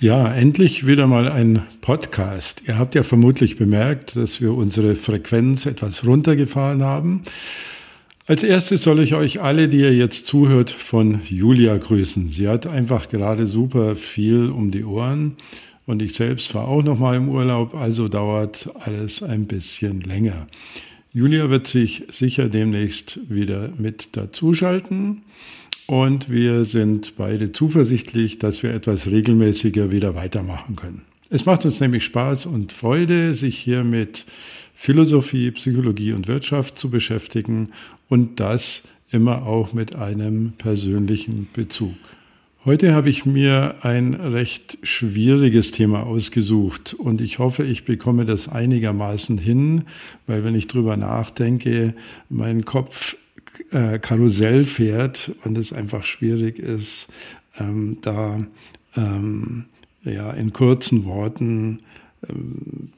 Ja, endlich wieder mal ein Podcast. Ihr habt ja vermutlich bemerkt, dass wir unsere Frequenz etwas runtergefahren haben. Als erstes soll ich euch alle, die ihr jetzt zuhört, von Julia grüßen. Sie hat einfach gerade super viel um die Ohren und ich selbst war auch noch mal im Urlaub, also dauert alles ein bisschen länger. Julia wird sich sicher demnächst wieder mit dazuschalten. Und wir sind beide zuversichtlich, dass wir etwas regelmäßiger wieder weitermachen können. Es macht uns nämlich Spaß und Freude, sich hier mit Philosophie, Psychologie und Wirtschaft zu beschäftigen und das immer auch mit einem persönlichen Bezug. Heute habe ich mir ein recht schwieriges Thema ausgesucht und ich hoffe, ich bekomme das einigermaßen hin, weil wenn ich drüber nachdenke, mein Kopf äh, Karussell fährt und es einfach schwierig ist, ähm, da ähm, ja, in kurzen Worten ähm,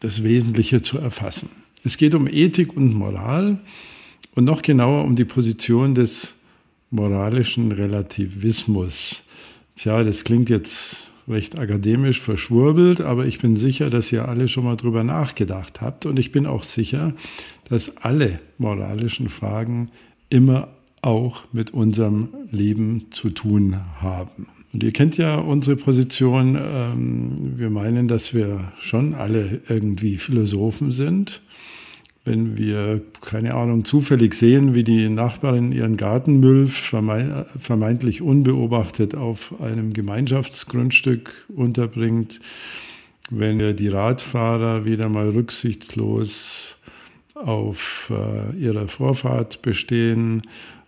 das Wesentliche zu erfassen. Es geht um Ethik und Moral und noch genauer um die Position des moralischen Relativismus. Tja, das klingt jetzt recht akademisch verschwurbelt, aber ich bin sicher, dass ihr alle schon mal drüber nachgedacht habt und ich bin auch sicher, dass alle moralischen Fragen immer auch mit unserem Leben zu tun haben. Und ihr kennt ja unsere Position. Ähm, wir meinen, dass wir schon alle irgendwie Philosophen sind. Wenn wir, keine Ahnung, zufällig sehen, wie die Nachbarin ihren Gartenmüll vermeintlich unbeobachtet auf einem Gemeinschaftsgrundstück unterbringt, wenn die Radfahrer wieder mal rücksichtslos auf äh, ihrer Vorfahrt bestehen,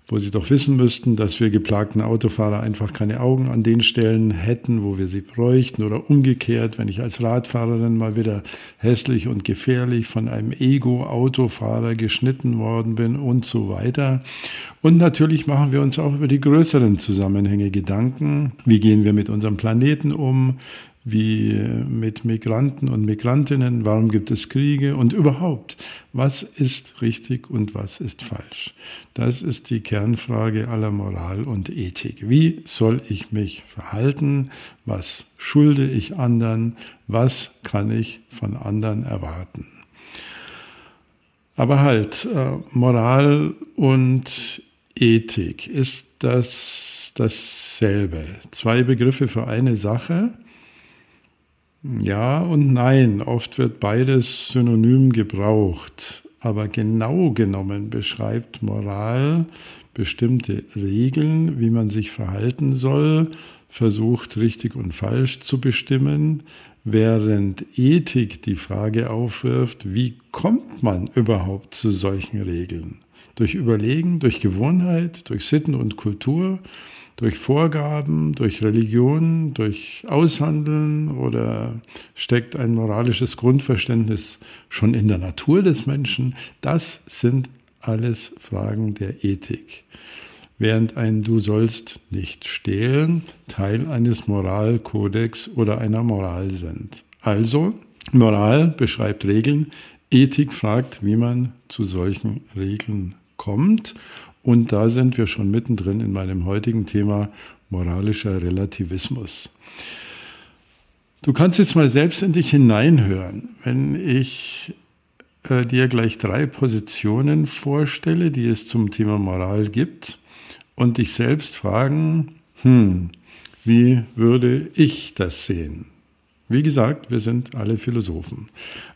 wo sie doch wissen müssten, dass wir geplagten Autofahrer einfach keine Augen an den Stellen hätten, wo wir sie bräuchten oder umgekehrt, wenn ich als Radfahrerin mal wieder hässlich und gefährlich von einem Ego-Autofahrer geschnitten worden bin und so weiter. Und natürlich machen wir uns auch über die größeren Zusammenhänge Gedanken. Wie gehen wir mit unserem Planeten um? Wie mit Migranten und Migrantinnen, warum gibt es Kriege und überhaupt, was ist richtig und was ist falsch? Das ist die Kernfrage aller Moral und Ethik. Wie soll ich mich verhalten? Was schulde ich anderen? Was kann ich von anderen erwarten? Aber halt, äh, Moral und Ethik, ist das dasselbe? Zwei Begriffe für eine Sache? Ja und nein, oft wird beides synonym gebraucht, aber genau genommen beschreibt Moral bestimmte Regeln, wie man sich verhalten soll, versucht richtig und falsch zu bestimmen, während Ethik die Frage aufwirft, wie kommt man überhaupt zu solchen Regeln? Durch Überlegen, durch Gewohnheit, durch Sitten und Kultur, durch Vorgaben, durch Religion, durch Aushandeln oder steckt ein moralisches Grundverständnis schon in der Natur des Menschen? Das sind alles Fragen der Ethik. Während ein Du sollst nicht stehlen Teil eines Moralkodex oder einer Moral sind. Also, Moral beschreibt Regeln, Ethik fragt, wie man zu solchen Regeln kommt und da sind wir schon mittendrin in meinem heutigen Thema moralischer Relativismus. Du kannst jetzt mal selbst in dich hineinhören, wenn ich äh, dir gleich drei Positionen vorstelle, die es zum Thema Moral gibt und dich selbst fragen, hm, wie würde ich das sehen? Wie gesagt, wir sind alle Philosophen.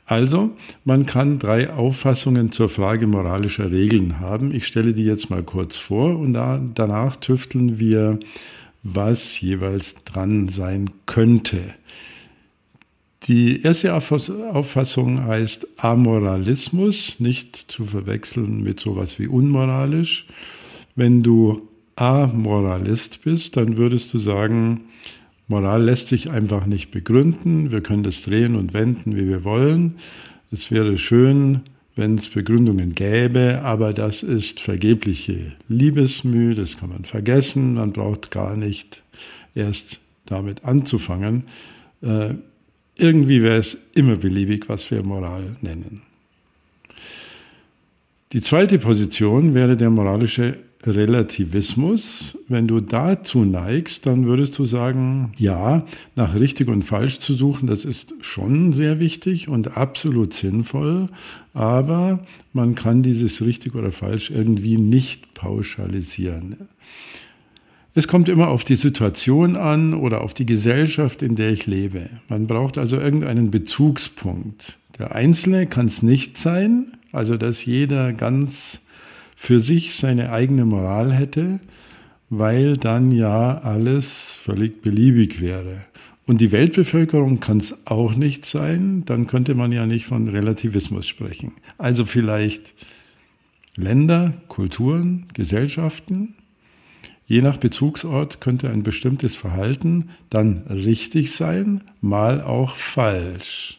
Also, man kann drei Auffassungen zur Frage moralischer Regeln haben. Ich stelle die jetzt mal kurz vor und da, danach tüfteln wir, was jeweils dran sein könnte. Die erste Auffassung heißt Amoralismus, nicht zu verwechseln mit sowas wie unmoralisch. Wenn du Amoralist bist, dann würdest du sagen, Moral lässt sich einfach nicht begründen. Wir können das drehen und wenden, wie wir wollen. Es wäre schön, wenn es Begründungen gäbe, aber das ist vergebliche Liebesmüh, das kann man vergessen. Man braucht gar nicht erst damit anzufangen. Äh, irgendwie wäre es immer beliebig, was wir Moral nennen. Die zweite Position wäre der moralische Relativismus, wenn du dazu neigst, dann würdest du sagen, ja, nach richtig und falsch zu suchen, das ist schon sehr wichtig und absolut sinnvoll, aber man kann dieses richtig oder falsch irgendwie nicht pauschalisieren. Es kommt immer auf die Situation an oder auf die Gesellschaft, in der ich lebe. Man braucht also irgendeinen Bezugspunkt. Der Einzelne kann es nicht sein, also dass jeder ganz für sich seine eigene Moral hätte, weil dann ja alles völlig beliebig wäre. Und die Weltbevölkerung kann es auch nicht sein, dann könnte man ja nicht von Relativismus sprechen. Also vielleicht Länder, Kulturen, Gesellschaften. Je nach Bezugsort könnte ein bestimmtes Verhalten dann richtig sein, mal auch falsch.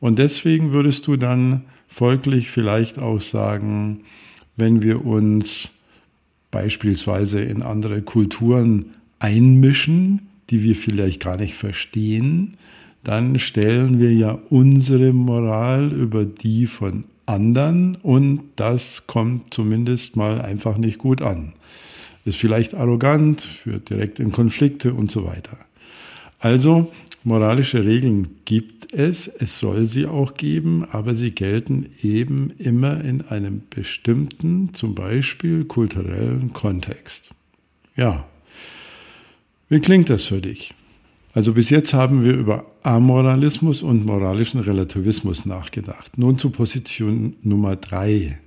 Und deswegen würdest du dann folglich vielleicht auch sagen, wenn wir uns beispielsweise in andere Kulturen einmischen, die wir vielleicht gar nicht verstehen, dann stellen wir ja unsere Moral über die von anderen und das kommt zumindest mal einfach nicht gut an. Ist vielleicht arrogant, führt direkt in Konflikte und so weiter. Also moralische Regeln gibt es, es soll sie auch geben, aber sie gelten eben immer in einem bestimmten, zum Beispiel kulturellen Kontext. Ja, wie klingt das für dich? Also bis jetzt haben wir über Amoralismus und moralischen Relativismus nachgedacht. Nun zu Position Nummer drei.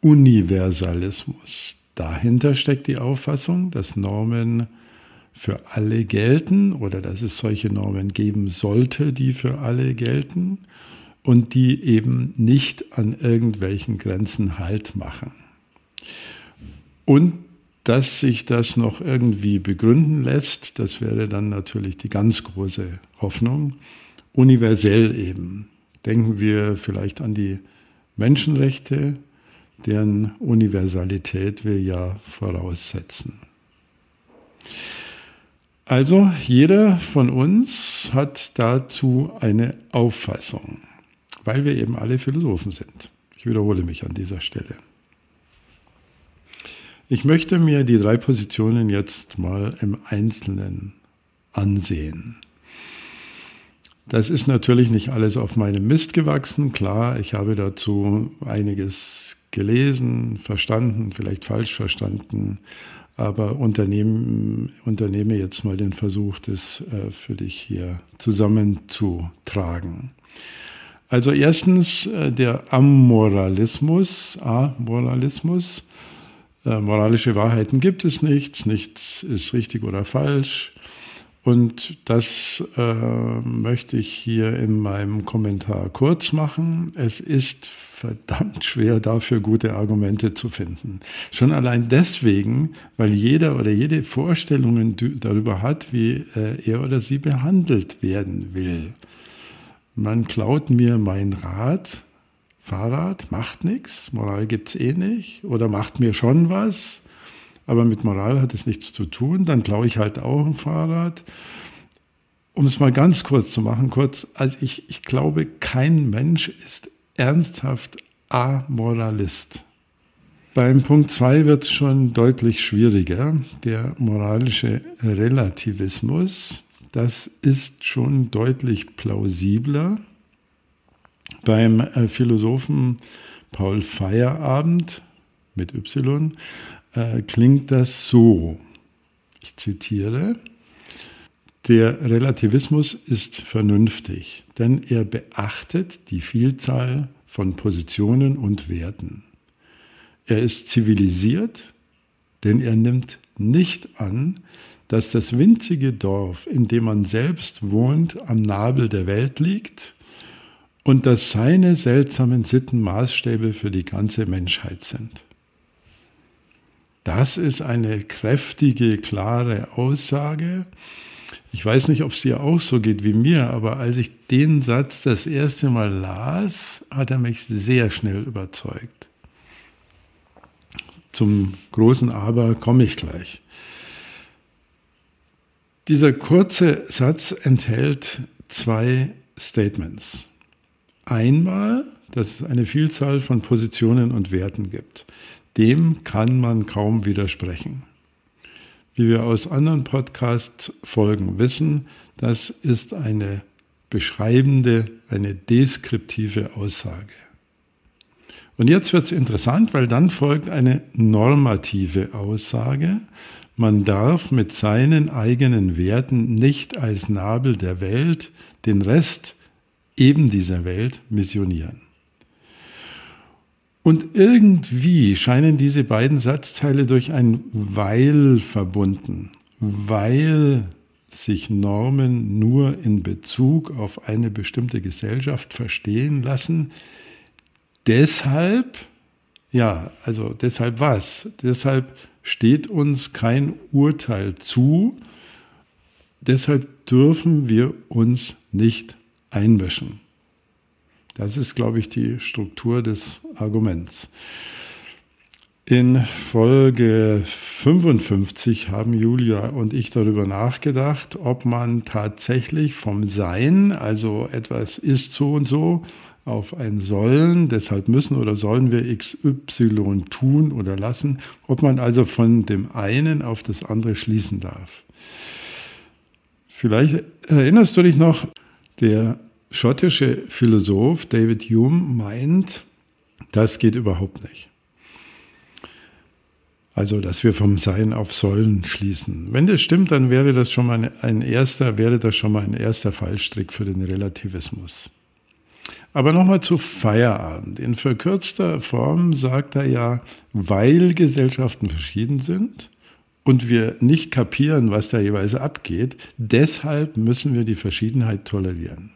Universalismus. Dahinter steckt die Auffassung, dass Normen für alle gelten oder dass es solche Normen geben sollte, die für alle gelten und die eben nicht an irgendwelchen Grenzen Halt machen. Und dass sich das noch irgendwie begründen lässt, das wäre dann natürlich die ganz große Hoffnung, universell eben. Denken wir vielleicht an die Menschenrechte, deren Universalität wir ja voraussetzen. Also jeder von uns hat dazu eine Auffassung, weil wir eben alle Philosophen sind. Ich wiederhole mich an dieser Stelle. Ich möchte mir die drei Positionen jetzt mal im Einzelnen ansehen. Das ist natürlich nicht alles auf meinem Mist gewachsen. Klar, ich habe dazu einiges gelesen, verstanden, vielleicht falsch verstanden aber unternehm, unternehme jetzt mal den Versuch, das äh, für dich hier zusammenzutragen. Also erstens äh, der Amoralismus, Amoralismus. Äh, moralische Wahrheiten gibt es nicht, nichts ist richtig oder falsch. Und das äh, möchte ich hier in meinem Kommentar kurz machen. Es ist verdammt schwer, dafür gute Argumente zu finden. Schon allein deswegen, weil jeder oder jede Vorstellungen darüber hat, wie äh, er oder sie behandelt werden will. Man klaut mir mein Rad, Fahrrad, macht nichts, Moral gibt's eh nicht, oder macht mir schon was, aber mit Moral hat es nichts zu tun, dann klaue ich halt auch ein Fahrrad. Um es mal ganz kurz zu machen, kurz, also ich, ich glaube, kein Mensch ist ernsthaft Amoralist. Beim Punkt 2 wird es schon deutlich schwieriger. Der moralische Relativismus, das ist schon deutlich plausibler. Beim äh, Philosophen Paul Feierabend mit Y äh, klingt das so. Ich zitiere. Der Relativismus ist vernünftig, denn er beachtet die Vielzahl von Positionen und Werten. Er ist zivilisiert, denn er nimmt nicht an, dass das winzige Dorf, in dem man selbst wohnt, am Nabel der Welt liegt und dass seine seltsamen Sitten Maßstäbe für die ganze Menschheit sind. Das ist eine kräftige, klare Aussage. Ich weiß nicht, ob es dir auch so geht wie mir, aber als ich den Satz das erste Mal las, hat er mich sehr schnell überzeugt. Zum großen Aber komme ich gleich. Dieser kurze Satz enthält zwei Statements. Einmal, dass es eine Vielzahl von Positionen und Werten gibt. Dem kann man kaum widersprechen. Wie wir aus anderen Podcast-Folgen wissen, das ist eine beschreibende, eine deskriptive Aussage. Und jetzt wird es interessant, weil dann folgt eine normative Aussage. Man darf mit seinen eigenen Werten nicht als Nabel der Welt den Rest eben dieser Welt missionieren. Und irgendwie scheinen diese beiden Satzteile durch ein Weil verbunden, weil sich Normen nur in Bezug auf eine bestimmte Gesellschaft verstehen lassen, deshalb, ja, also deshalb was? Deshalb steht uns kein Urteil zu, deshalb dürfen wir uns nicht einmischen. Das ist, glaube ich, die Struktur des Arguments. In Folge 55 haben Julia und ich darüber nachgedacht, ob man tatsächlich vom Sein, also etwas ist so und so, auf ein Sollen, deshalb müssen oder sollen wir XY tun oder lassen, ob man also von dem einen auf das andere schließen darf. Vielleicht erinnerst du dich noch, der schottische Philosoph David Hume meint, das geht überhaupt nicht. Also, dass wir vom Sein auf Sollen schließen. Wenn das stimmt, dann wäre das schon mal ein erster, wäre das schon mal ein erster Fallstrick für den Relativismus. Aber nochmal zu Feierabend. In verkürzter Form sagt er ja, weil Gesellschaften verschieden sind und wir nicht kapieren, was da jeweils abgeht, deshalb müssen wir die Verschiedenheit tolerieren.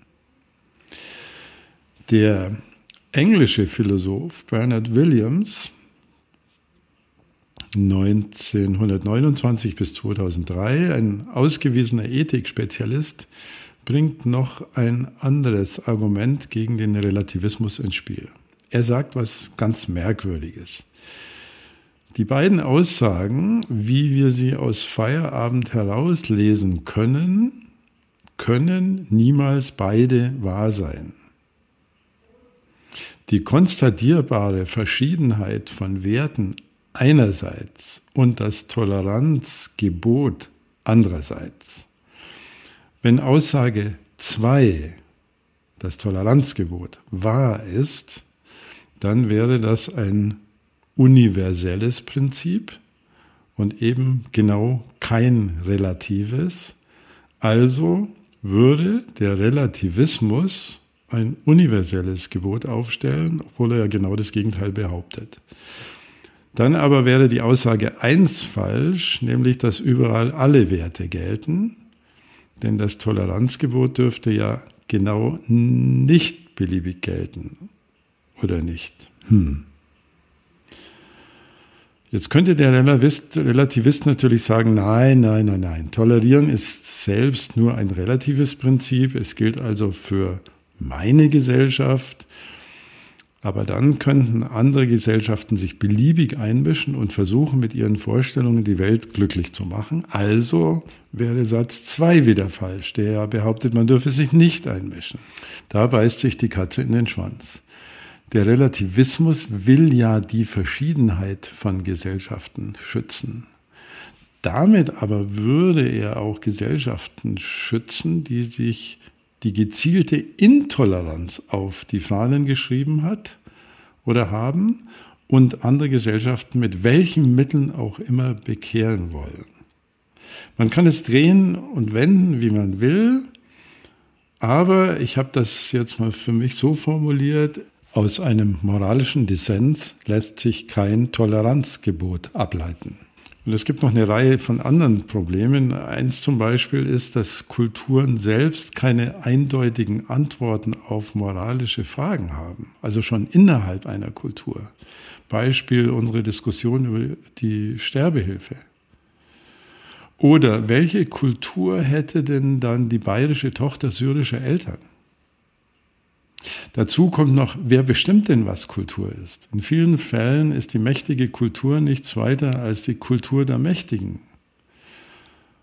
Der englische Philosoph Bernard Williams 1929 bis 2003, ein ausgewiesener Ethikspezialist, bringt noch ein anderes Argument gegen den Relativismus ins Spiel. Er sagt was ganz Merkwürdiges. Die beiden Aussagen, wie wir sie aus Feierabend herauslesen können, können niemals beide wahr sein. Die konstatierbare Verschiedenheit von Werten einerseits und das Toleranzgebot andererseits. Wenn Aussage 2, das Toleranzgebot, wahr ist, dann wäre das ein universelles Prinzip und eben genau kein relatives. Also würde der Relativismus ein universelles Gebot aufstellen, obwohl er ja genau das Gegenteil behauptet. Dann aber wäre die Aussage 1 falsch, nämlich dass überall alle Werte gelten, denn das Toleranzgebot dürfte ja genau nicht beliebig gelten, oder nicht? Hm. Jetzt könnte der Relativist, Relativist natürlich sagen, nein, nein, nein, nein. Tolerieren ist selbst nur ein relatives Prinzip. Es gilt also für meine Gesellschaft. Aber dann könnten andere Gesellschaften sich beliebig einmischen und versuchen, mit ihren Vorstellungen die Welt glücklich zu machen. Also wäre Satz 2 wieder falsch, der ja behauptet, man dürfe sich nicht einmischen. Da beißt sich die Katze in den Schwanz. Der Relativismus will ja die Verschiedenheit von Gesellschaften schützen. Damit aber würde er auch Gesellschaften schützen, die sich die gezielte Intoleranz auf die Fahnen geschrieben hat oder haben und andere Gesellschaften mit welchen Mitteln auch immer bekehren wollen. Man kann es drehen und wenden, wie man will, aber ich habe das jetzt mal für mich so formuliert, aus einem moralischen Dissens lässt sich kein Toleranzgebot ableiten. Und es gibt noch eine Reihe von anderen Problemen. Eins zum Beispiel ist, dass Kulturen selbst keine eindeutigen Antworten auf moralische Fragen haben, also schon innerhalb einer Kultur. Beispiel unsere Diskussion über die Sterbehilfe. Oder welche Kultur hätte denn dann die bayerische Tochter syrischer Eltern? Dazu kommt noch, wer bestimmt denn, was Kultur ist? In vielen Fällen ist die mächtige Kultur nichts weiter als die Kultur der Mächtigen.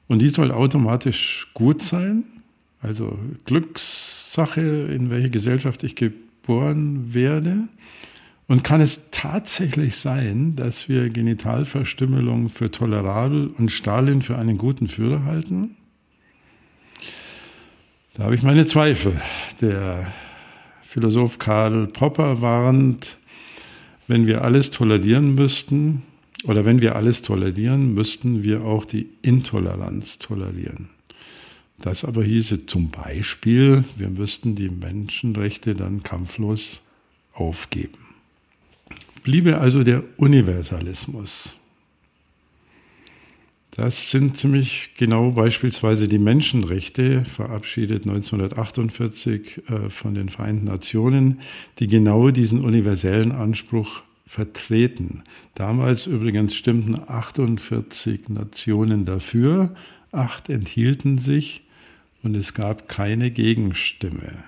Und die soll automatisch gut sein, also Glückssache, in welche Gesellschaft ich geboren werde. Und kann es tatsächlich sein, dass wir Genitalverstümmelung für tolerabel und Stalin für einen guten Führer halten? Da habe ich meine Zweifel. Der Philosoph Karl Popper warnt, wenn wir alles tolerieren müssten, oder wenn wir alles tolerieren, müssten wir auch die Intoleranz tolerieren. Das aber hieße zum Beispiel, wir müssten die Menschenrechte dann kampflos aufgeben. Bliebe also der Universalismus. Das sind ziemlich genau beispielsweise die Menschenrechte, verabschiedet 1948 äh, von den Vereinten Nationen, die genau diesen universellen Anspruch vertreten. Damals übrigens stimmten 48 Nationen dafür, acht enthielten sich und es gab keine Gegenstimme.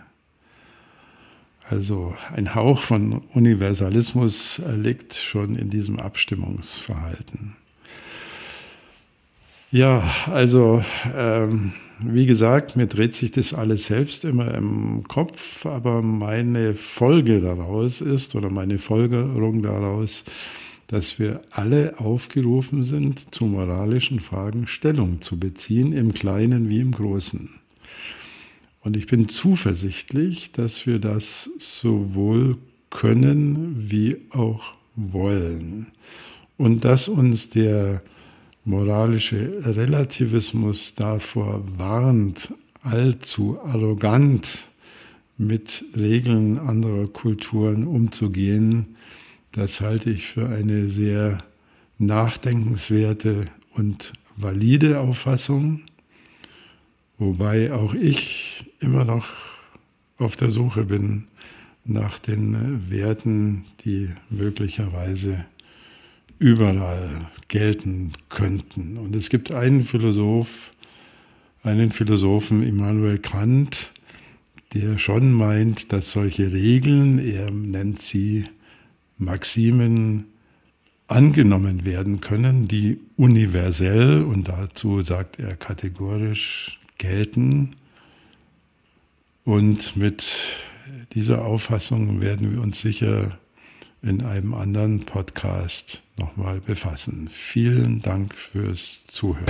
Also ein Hauch von Universalismus liegt schon in diesem Abstimmungsverhalten. Ja, also ähm, wie gesagt, mir dreht sich das alles selbst immer im Kopf, aber meine Folge daraus ist oder meine Folgerung daraus, dass wir alle aufgerufen sind, zu moralischen Fragen Stellung zu beziehen, im Kleinen wie im Großen. Und ich bin zuversichtlich, dass wir das sowohl können wie auch wollen. Und dass uns der moralische Relativismus davor warnt, allzu arrogant mit Regeln anderer Kulturen umzugehen, das halte ich für eine sehr nachdenkenswerte und valide Auffassung, wobei auch ich immer noch auf der Suche bin nach den Werten, die möglicherweise überall gelten könnten. Und es gibt einen Philosoph, einen Philosophen, Immanuel Kant, der schon meint, dass solche Regeln, er nennt sie Maximen, angenommen werden können, die universell und dazu sagt er kategorisch gelten. Und mit dieser Auffassung werden wir uns sicher in einem anderen Podcast nochmal befassen. Vielen Dank fürs Zuhören.